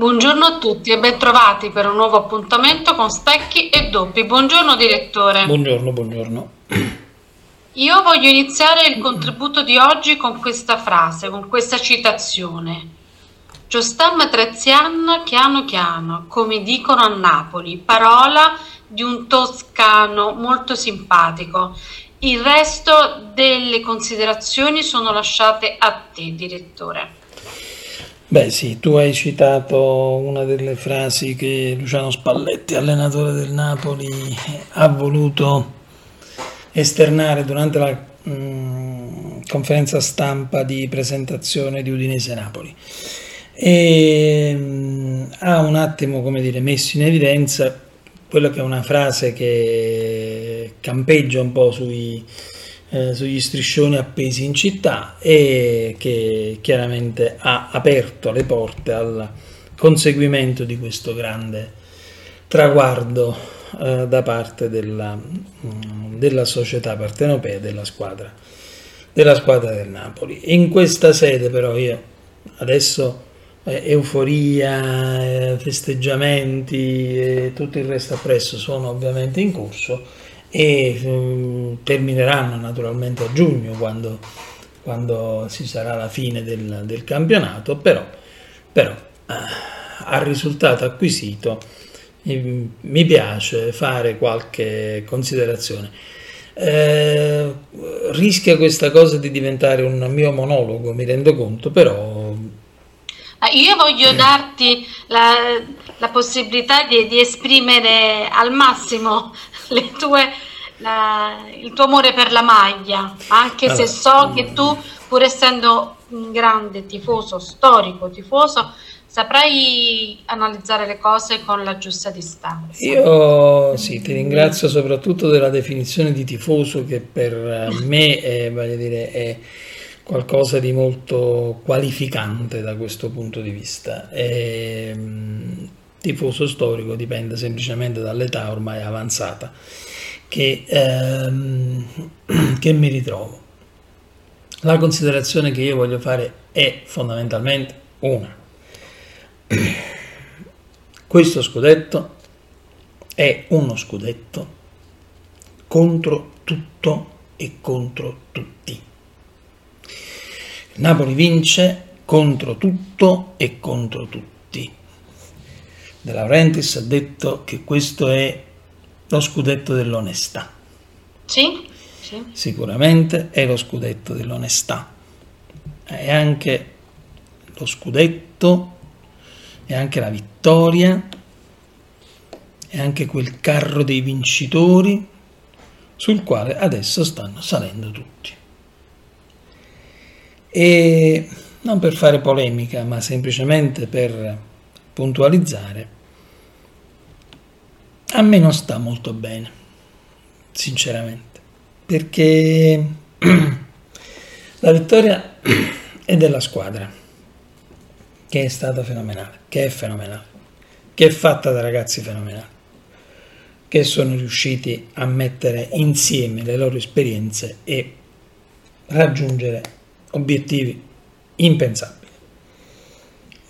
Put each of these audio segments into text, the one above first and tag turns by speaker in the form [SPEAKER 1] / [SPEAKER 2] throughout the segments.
[SPEAKER 1] Buongiorno a tutti e bentrovati per un nuovo appuntamento con Specchi e Doppi. Buongiorno direttore.
[SPEAKER 2] Buongiorno, buongiorno.
[SPEAKER 1] Io voglio iniziare il contributo di oggi con questa frase, con questa citazione. Giostam Trezian chiano chiano, come dicono a Napoli, parola di un toscano molto simpatico. Il resto delle considerazioni sono lasciate a te, direttore.
[SPEAKER 2] Beh sì, tu hai citato una delle frasi che Luciano Spalletti, allenatore del Napoli, ha voluto esternare durante la mh, mm, conferenza stampa di presentazione di Udinese Napoli. E mh, mm, ha un attimo, come dire, messo in evidenza quella che è una frase che campeggia un po' sui eh, sugli striscioni appesi in città e che chiaramente ha aperto le porte al conseguimento di questo grande traguardo eh, da parte della, mm, della società partenopea della squadra, della squadra del Napoli. In questa sede però io adesso eh, euforia, eh, festeggiamenti e tutto il resto appresso sono ovviamente in corso e um, termineranno naturalmente a giugno quando, quando ci sarà la fine del, del campionato, però, però eh, al risultato acquisito eh, mi piace fare qualche considerazione. Eh, rischia questa cosa di diventare un mio monologo, mi rendo conto, però...
[SPEAKER 1] Ah, io voglio darti la, la possibilità di, di, esprimere al massimo tue, la, il tuo amore per la maglia, anche allora, se so che tu, pur essendo un grande tifoso, storico tifoso, saprai analizzare le cose con la giusta distanza.
[SPEAKER 2] Io sì, ti ringrazio soprattutto della definizione di tifoso che per me è, dire, è qualcosa di molto qualificante da questo punto di vista. E, tifoso storico dipende semplicemente dall'età ormai avanzata che, ehm, che mi ritrovo. La considerazione che io voglio fare è fondamentalmente una. Questo scudetto è uno scudetto contro tutto e contro tutti. Napoli vince contro tutto e contro tutti. De Laurentiis ha detto che questo è lo scudetto dell'onestà.
[SPEAKER 1] Sì, sì.
[SPEAKER 2] Sicuramente è lo scudetto dell'onestà. È anche lo scudetto, è anche la vittoria, è anche quel carro dei vincitori sul quale adesso stanno salendo tutti. E non per fare polemica, ma semplicemente per puntualizzare, a me non sta molto bene, sinceramente, perché la vittoria è della squadra, che è stata fenomenale, che è fenomenale, che è fatta da ragazzi fenomenali, che sono riusciti a mettere insieme le loro esperienze e raggiungere obiettivi impensabili.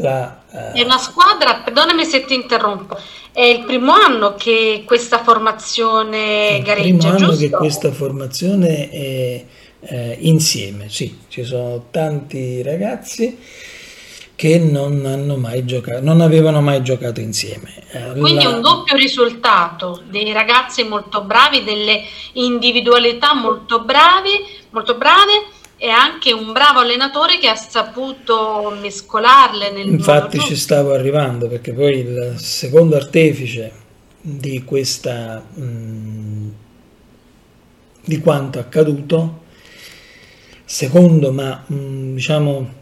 [SPEAKER 1] La, uh... È una squadra, perdonami se ti interrompo, è il primo anno che questa formazione gareggia,
[SPEAKER 2] Il primo
[SPEAKER 1] anno
[SPEAKER 2] giusto? che questa formazione è eh, insieme, sì, ci sono tanti ragazzi che non hanno mai giocato, non avevano mai giocato insieme.
[SPEAKER 1] Quindi un doppio risultato, dei ragazzi molto bravi, delle individualità molto bravi, molto brave è anche un bravo allenatore che ha saputo mescolarle nel
[SPEAKER 2] Infatti ci stavo arrivando perché poi il secondo artefice di questa mh, mm, di quanto accaduto secondo ma mh, mm, diciamo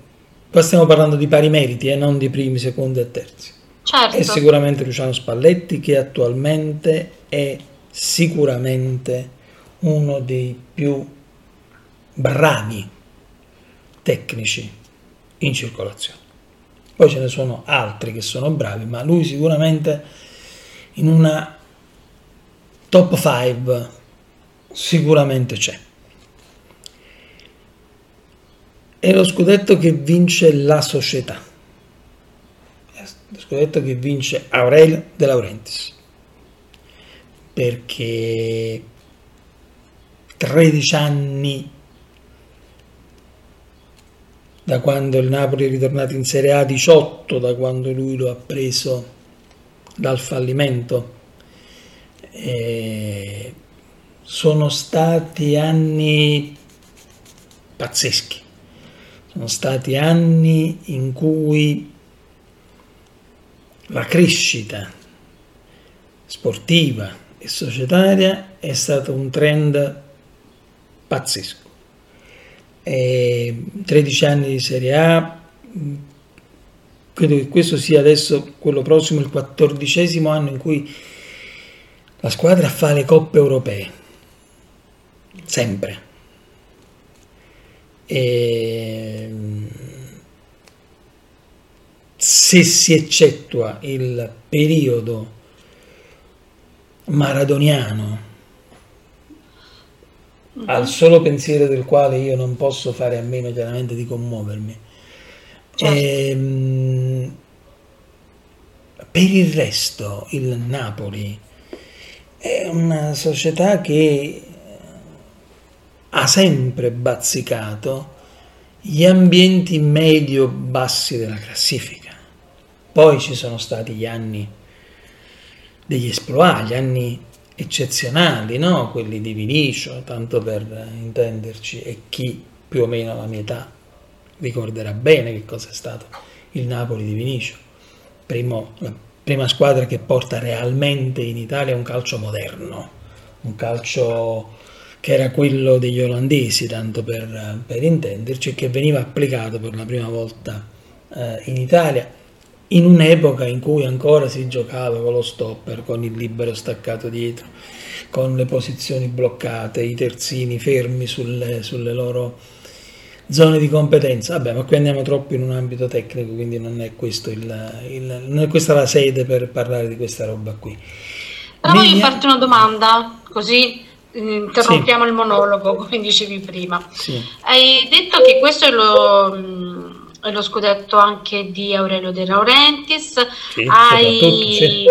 [SPEAKER 2] qua stiamo parlando di pari meriti e eh, non di primi, secondi e terzi.
[SPEAKER 1] Certo.
[SPEAKER 2] È sicuramente Luciano Spalletti che attualmente è sicuramente uno dei più bravi tecnici in circolazione. Poi ce ne sono altri che sono bravi, ma lui sicuramente in una top 5 sicuramente c'è. È lo scudetto che vince la società. Lo scudetto che vince Aurelio De Laurentiis, perché 13 anni da quando il Napoli è ritornato in Serie A, 18 da quando lui lo ha preso dal fallimento. E sono stati anni pazzeschi, sono stati anni in cui la crescita sportiva e societaria è stato un trend pazzesco. E 13 anni di Serie A, credo che questo sia adesso quello prossimo, il quattordicesimo anno in cui la squadra fa le coppe europee, sempre. E se si eccettua il periodo maradoniano mm-hmm. al solo pensiero del quale io non posso fare a meno chiaramente di commuovermi. Certo. E, ehm, per il resto il Napoli è una società che ha sempre bazzicato gli ambienti medio-bassi della classifica. Poi ci sono stati gli anni degli esploit, gli anni eccezionali, no? quelli di Vinicio, tanto per intenderci, e chi più o meno alla mia età ricorderà bene che cosa è stato il Napoli di Vinicio, Primo, la prima squadra che porta realmente in Italia un calcio moderno, un calcio che era quello degli olandesi, tanto per, per intenderci, che veniva applicato per la prima volta eh, in Italia in un'epoca in cui ancora si giocava con lo stopper, con il libero staccato dietro, con le posizioni bloccate, i terzini fermi sulle, sulle loro zone di competenza. Vabbè, ma qui andiamo troppo in un ambito tecnico, quindi non è, il, il, non è questa la sede per parlare di questa roba qui.
[SPEAKER 1] Però Miglia... voglio farti una domanda, così interrompiamo sì. il monologo, come dicevi prima. Sì. Hai detto che questo è lo è lo scudetto anche di Aurelio De Laurentiis. Sì, hai, sì.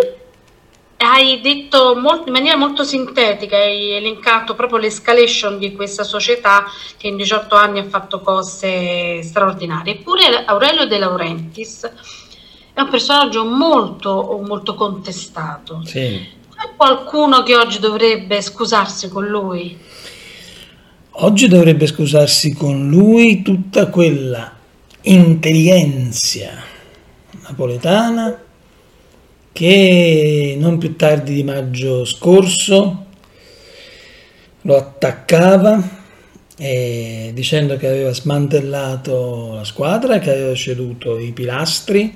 [SPEAKER 1] hai detto molto, in maniera molto sintetica, hai elencato proprio l'escalation di questa società che in 18 anni ha fatto cose straordinarie. Eppure Aurelio De Laurentiis è un personaggio molto, molto contestato. Sì. C'è qualcuno che oggi dovrebbe scusarsi con lui?
[SPEAKER 2] Oggi dovrebbe scusarsi con lui tutta quella intelligenza napoletana che non più tardi di maggio scorso lo attaccava eh, dicendo che aveva smantellato la squadra, che aveva ceduto i pilastri,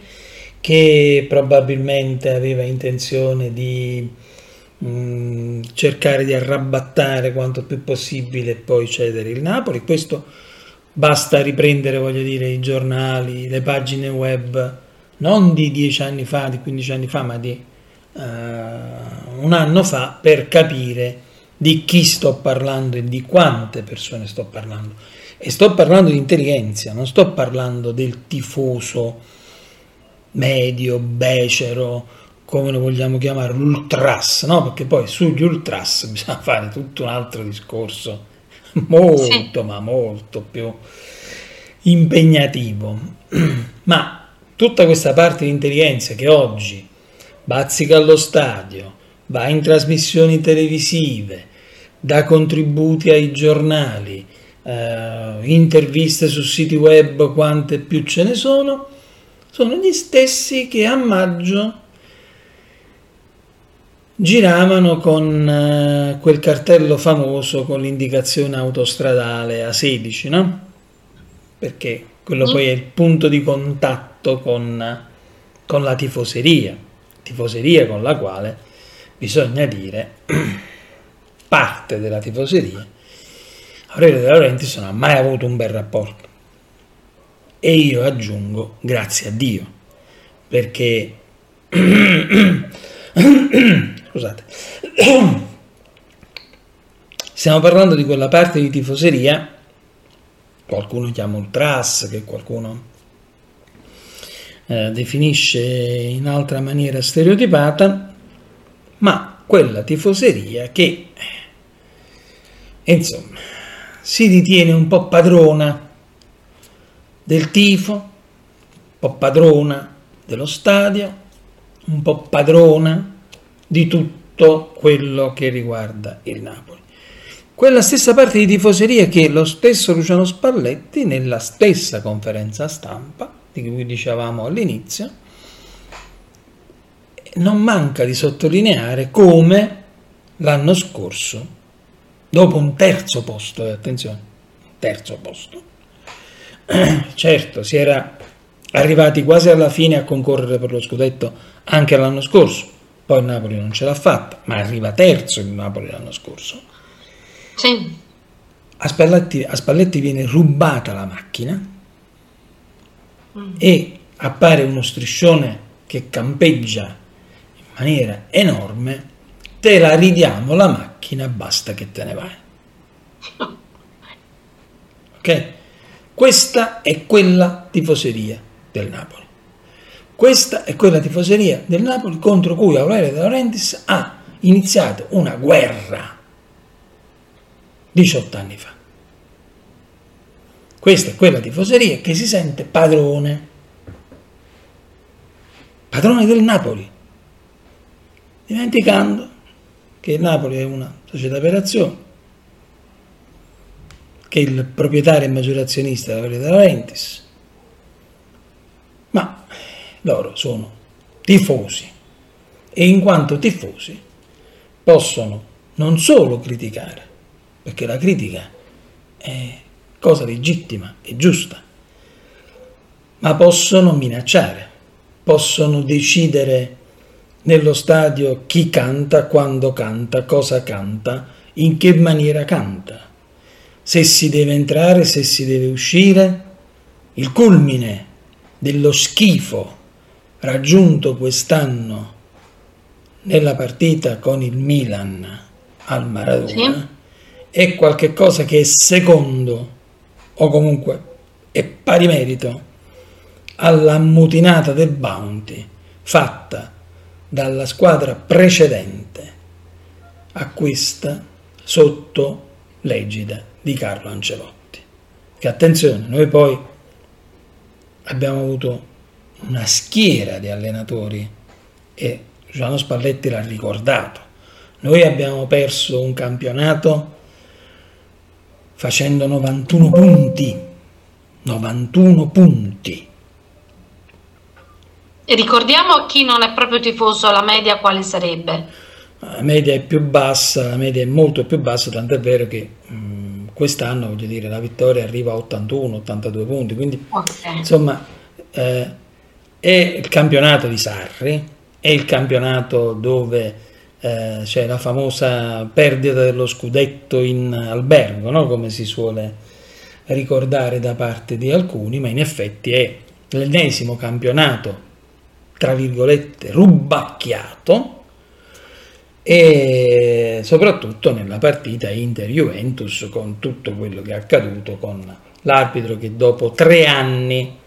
[SPEAKER 2] che probabilmente aveva intenzione di mh, mm, cercare di arrabattare quanto più possibile e poi cedere il Napoli. Questo Basta riprendere, voglio dire, i giornali, le pagine web, non di dieci anni fa, di 15 anni fa, ma di uh, un anno fa, per capire di chi sto parlando e di quante persone sto parlando. E sto parlando di intelligenza, non sto parlando del tifoso medio, becero, come lo vogliamo chiamare, l'ultras, no? Perché poi sugli ultras bisogna fare tutto un altro discorso molto, sì. ma molto più impegnativo. Ma tutta questa parte di intelligenza che oggi bazzica allo stadio, va in trasmissioni televisive, dà contributi ai giornali, eh, interviste su siti web, quante più ce ne sono, sono gli stessi che a maggio giravano con eh, quel cartello famoso con l'indicazione autostradale A16, no? Perché quello poi è il punto di contatto con, con la tifoseria, tifoseria con la quale bisogna dire parte della tifoseria. Aurelio De Laurentiis non ha mai avuto un bel rapporto. E io aggiungo, grazie a Dio, perché Scusate. Stiamo parlando di quella parte di tifoseria, qualcuno chiama ultras, che qualcuno eh, definisce in altra maniera stereotipata, ma quella tifoseria che, insomma, si ritiene un po' padrona del tifo, un po' padrona dello stadio, un po' padrona di tutto quello che riguarda il Napoli. Quella stessa parte di tifoseria che lo stesso Luciano Spalletti, nella stessa conferenza stampa, di cui dicevamo all'inizio, non manca di sottolineare come l'anno scorso, dopo un terzo posto, eh, attenzione, terzo posto, certo si era arrivati quasi alla fine a concorrere per lo scudetto anche l'anno scorso, poi il Napoli non ce l'ha fatta, ma arriva terzo il Napoli l'anno scorso.
[SPEAKER 1] Sì.
[SPEAKER 2] A Spalletti, a Spalletti viene rubata la macchina mm. e appare uno striscione che campeggia in maniera enorme, te la ridiamo la macchina, basta che te ne vai. Ok? Questa è quella tifoseria del Napoli. Questa è quella tifoseria del Napoli contro cui Aurelio De Laurentiis ha iniziato una guerra 18 anni fa. Questa è quella tifoseria che si sente padrone, padrone del Napoli, dimenticando che il Napoli è una società per azioni, che il proprietario e maggiore azionista è Aurelio De Laurentiis, ma loro sono tifosi e in quanto tifosi possono non solo criticare, perché la critica è cosa legittima e giusta, ma possono minacciare, possono decidere nello stadio chi canta, quando canta, cosa canta, in che maniera canta, se si deve entrare, se si deve uscire. Il culmine dello schifo raggiunto quest'anno nella partita con il Milan al Maradona sì. è qualcosa che è secondo o comunque è pari merito alla mutinata del Bounty fatta dalla squadra precedente a questa sotto l'egida di Carlo Ancelotti. Che attenzione, noi poi abbiamo avuto una schiera di allenatori e Giovanni Spalletti l'ha ricordato. Noi abbiamo perso un campionato facendo 91 punti. 91 punti.
[SPEAKER 1] E ricordiamo a chi non è proprio tifoso la media quale sarebbe?
[SPEAKER 2] La media è più bassa, la media è molto più bassa, tant'è vero che mh, mm, quest'anno voglio dire la vittoria arriva a 81-82 punti, quindi okay. insomma eh, è il campionato di Sarri, è il campionato dove eh, c'è la famosa perdita dello scudetto in albergo, no? come si suole ricordare da parte di alcuni, ma in effetti è l'ennesimo campionato, tra virgolette, rubacchiato e soprattutto nella partita Inter-Juventus con tutto quello che è accaduto con l'arbitro che dopo tre anni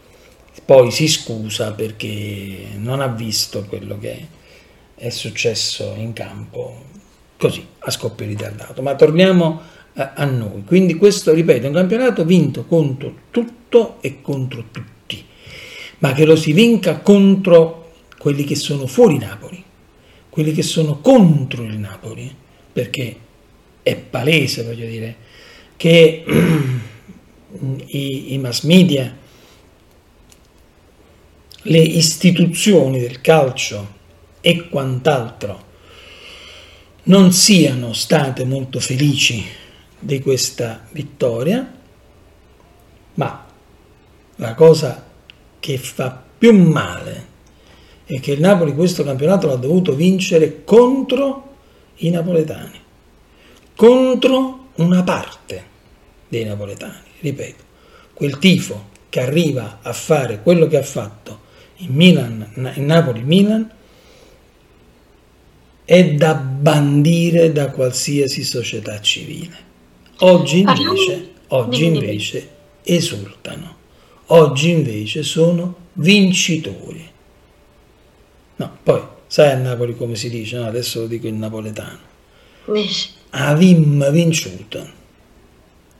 [SPEAKER 2] poi si scusa perché non ha visto quello che è successo in campo così a scoppio ritardato. Ma torniamo a, noi. Quindi questo, ripeto, è un campionato vinto contro tutto e contro tutti, ma che lo si vinca contro quelli che sono fuori Napoli, quelli che sono contro il Napoli, perché è palese, voglio dire, che i, i mass media le istituzioni del calcio e quant'altro non siano state molto felici di questa vittoria, ma la cosa che fa più male è che il Napoli questo campionato l'ha dovuto vincere contro i napoletani, contro una parte dei napoletani, ripeto, quel tifo che arriva a fare quello che ha fatto in Milan, in Napoli-Milan, è da bandire da qualsiasi società civile. Oggi invece, oggi invece esultano, oggi invece sono vincitori. No, poi sai a Napoli come si dice, no? adesso lo dico in napoletano. Avim vinciuto,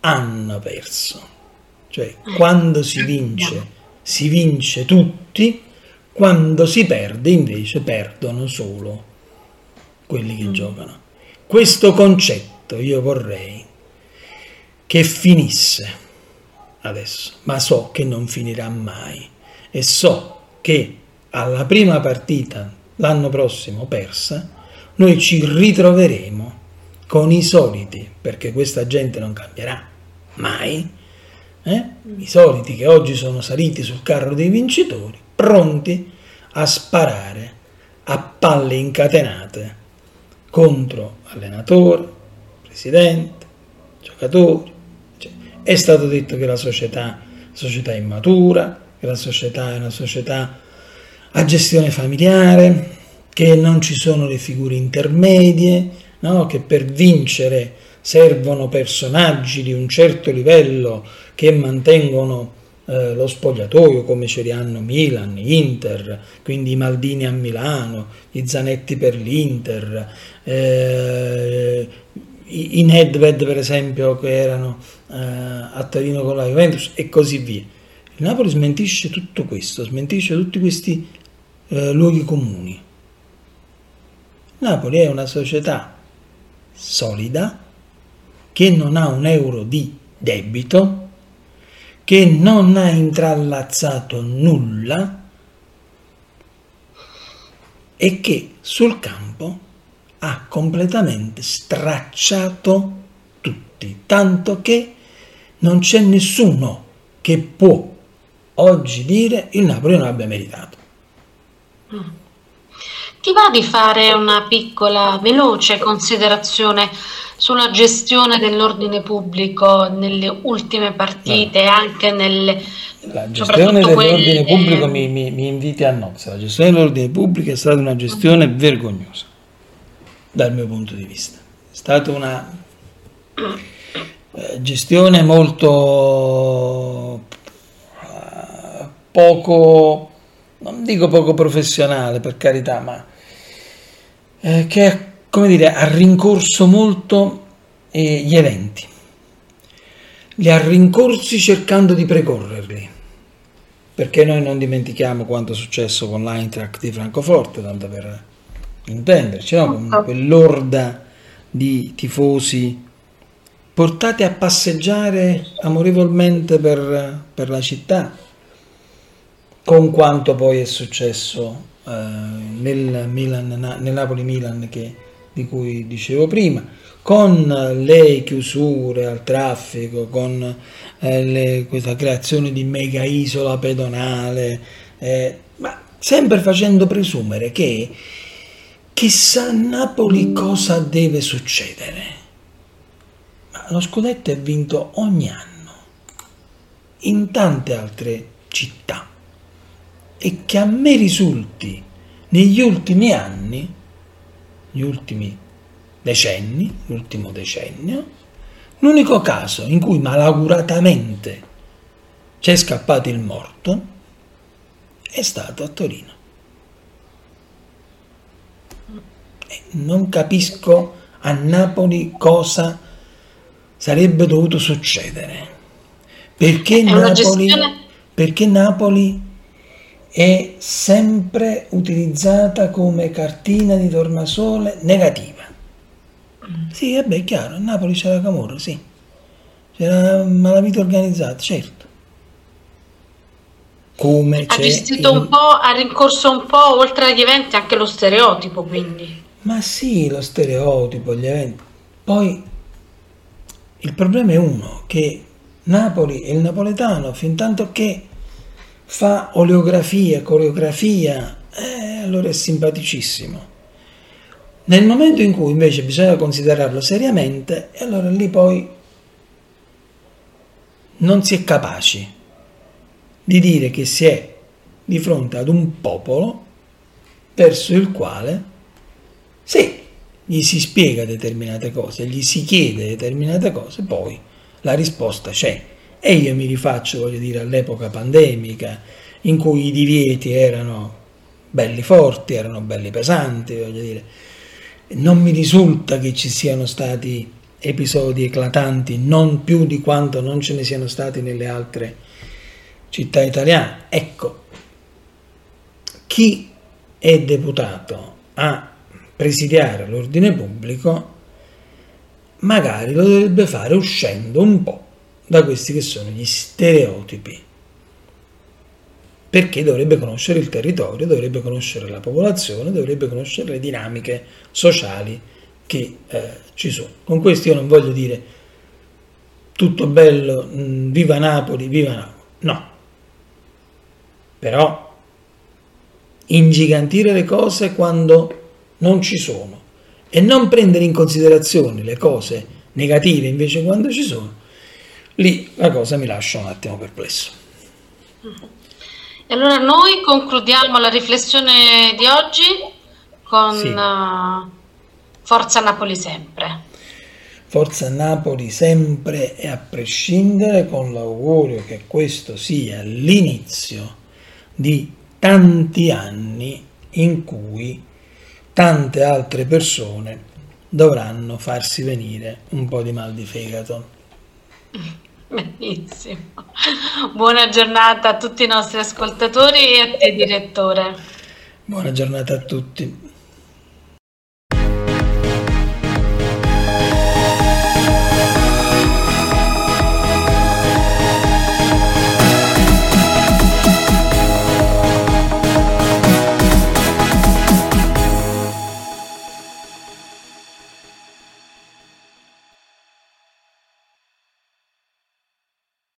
[SPEAKER 2] hanno perso. Cioè, quando si vince, si vince tutti, quando si perde invece perdono solo quelli che mm. giocano. Questo concetto io vorrei che finisse adesso, ma so che non finirà mai e so che alla prima partita l'anno prossimo persa, noi ci ritroveremo con i soliti, perché questa gente non cambierà mai, eh? i soliti che oggi sono saliti sul carro dei vincitori, pronti a sparare a palle incatenate contro allenatore, presidente, giocatori. Cioè, è stato detto che la società, società è immatura, che la società è una società a gestione familiare, che non ci sono le figure intermedie, no? che per vincere servono personaggi di un certo livello che mantengono eh, lo spogliatoio come ce li hanno Milan, Inter, quindi i Maldini a Milano, i Zanetti per l'Inter, eh, i Nedved per esempio che erano eh, a Torino con la Juventus e così via. Il Napoli smentisce tutto questo, smentisce tutti questi eh, luoghi comuni. Napoli è una società solida che non ha un euro di debito, che non ha intrallazzato nulla e che sul campo ha completamente stracciato tutti, tanto che non c'è nessuno che può oggi dire il Napoli non abbia meritato.
[SPEAKER 1] Mm. Ti va di fare una piccola, veloce considerazione sulla gestione dell'ordine pubblico nelle ultime partite e anche nelle...
[SPEAKER 2] La gestione dell'ordine quelle... pubblico mi, mi, mi, inviti a Nozza. La gestione dell'ordine pubblico è stata una gestione vergognosa, dal mio punto di vista. È stata una eh, gestione molto eh, poco, non dico poco professionale per carità, ma eh, che come dire, ha rincorso molto eh, gli eventi, li ha rincorsi cercando di precorrerli, perché noi non dimentichiamo quanto è successo con l'Eintracht di Francoforte, tanto per intenderci, no? con certo. quell'orda di tifosi portati a passeggiare amorevolmente per, per la città, con quanto poi è successo eh, nel, Milan, nel Napoli-Milan che, di cui dicevo prima, con le chiusure al traffico, con eh, le, questa creazione di mega isola pedonale, eh, ma sempre facendo presumere che chissà a Napoli cosa deve succedere. Ma lo scudetto è vinto ogni anno in tante altre città e che a me risulti negli ultimi anni, gli ultimi decenni, l'ultimo decennio, l'unico caso in cui malauguratamente c'è scappato il morto è stato a Torino. E non capisco a Napoli cosa sarebbe dovuto succedere. Perché Napoli, gestione... perché Napoli è sempre utilizzata come cartina di tornasole negativa. Mm. Sì, vabbè, è chiaro, a Napoli c'era Camorra, sì. C'era malavita organizzata, certo.
[SPEAKER 1] Come ha gestito in... un po', ha rincorso un po' oltre agli eventi anche lo stereotipo, quindi.
[SPEAKER 2] Ma sì, lo stereotipo, gli eventi. Poi il problema è uno, che Napoli e il napoletano, fin tanto che fa oleografia, coreografia, eh, allora è simpaticissimo. Nel momento in cui invece bisogna considerarlo seriamente, allora lì poi non si è capaci di dire che si è di fronte ad un popolo verso il quale se gli si spiega determinate cose, gli si chiede determinate cose, poi la risposta c'è e io mi rifaccio, voglio dire, all'epoca pandemica in cui i divieti erano belli forti, erano belli pesanti, voglio dire. Non mi risulta che ci siano stati episodi eclatanti, non più di quanto non ce ne siano stati nelle altre città italiane. Ecco, chi è deputato a presidiare l'ordine pubblico magari lo dovrebbe fare uscendo un po' da questi che sono gli stereotipi perché dovrebbe conoscere il territorio, dovrebbe conoscere la popolazione, dovrebbe conoscere le dinamiche sociali che eh, ci sono. Con questo io non voglio dire tutto bello, mh, mm, viva Napoli, viva Napoli, no. Però ingigantire le cose quando non ci sono e non prendere in considerazione le cose negative invece quando ci sono, lì la cosa mi lascia un attimo perplesso.
[SPEAKER 1] E allora noi concludiamo la riflessione di oggi con sì. uh, Forza Napoli sempre.
[SPEAKER 2] Forza Napoli sempre e a prescindere con l'augurio che questo sia l'inizio di tanti anni in cui tante altre persone dovranno farsi venire un po' di mal di fegato.
[SPEAKER 1] Benissimo. Buona giornata a tutti i nostri ascoltatori e a te direttore.
[SPEAKER 2] Buona giornata a tutti.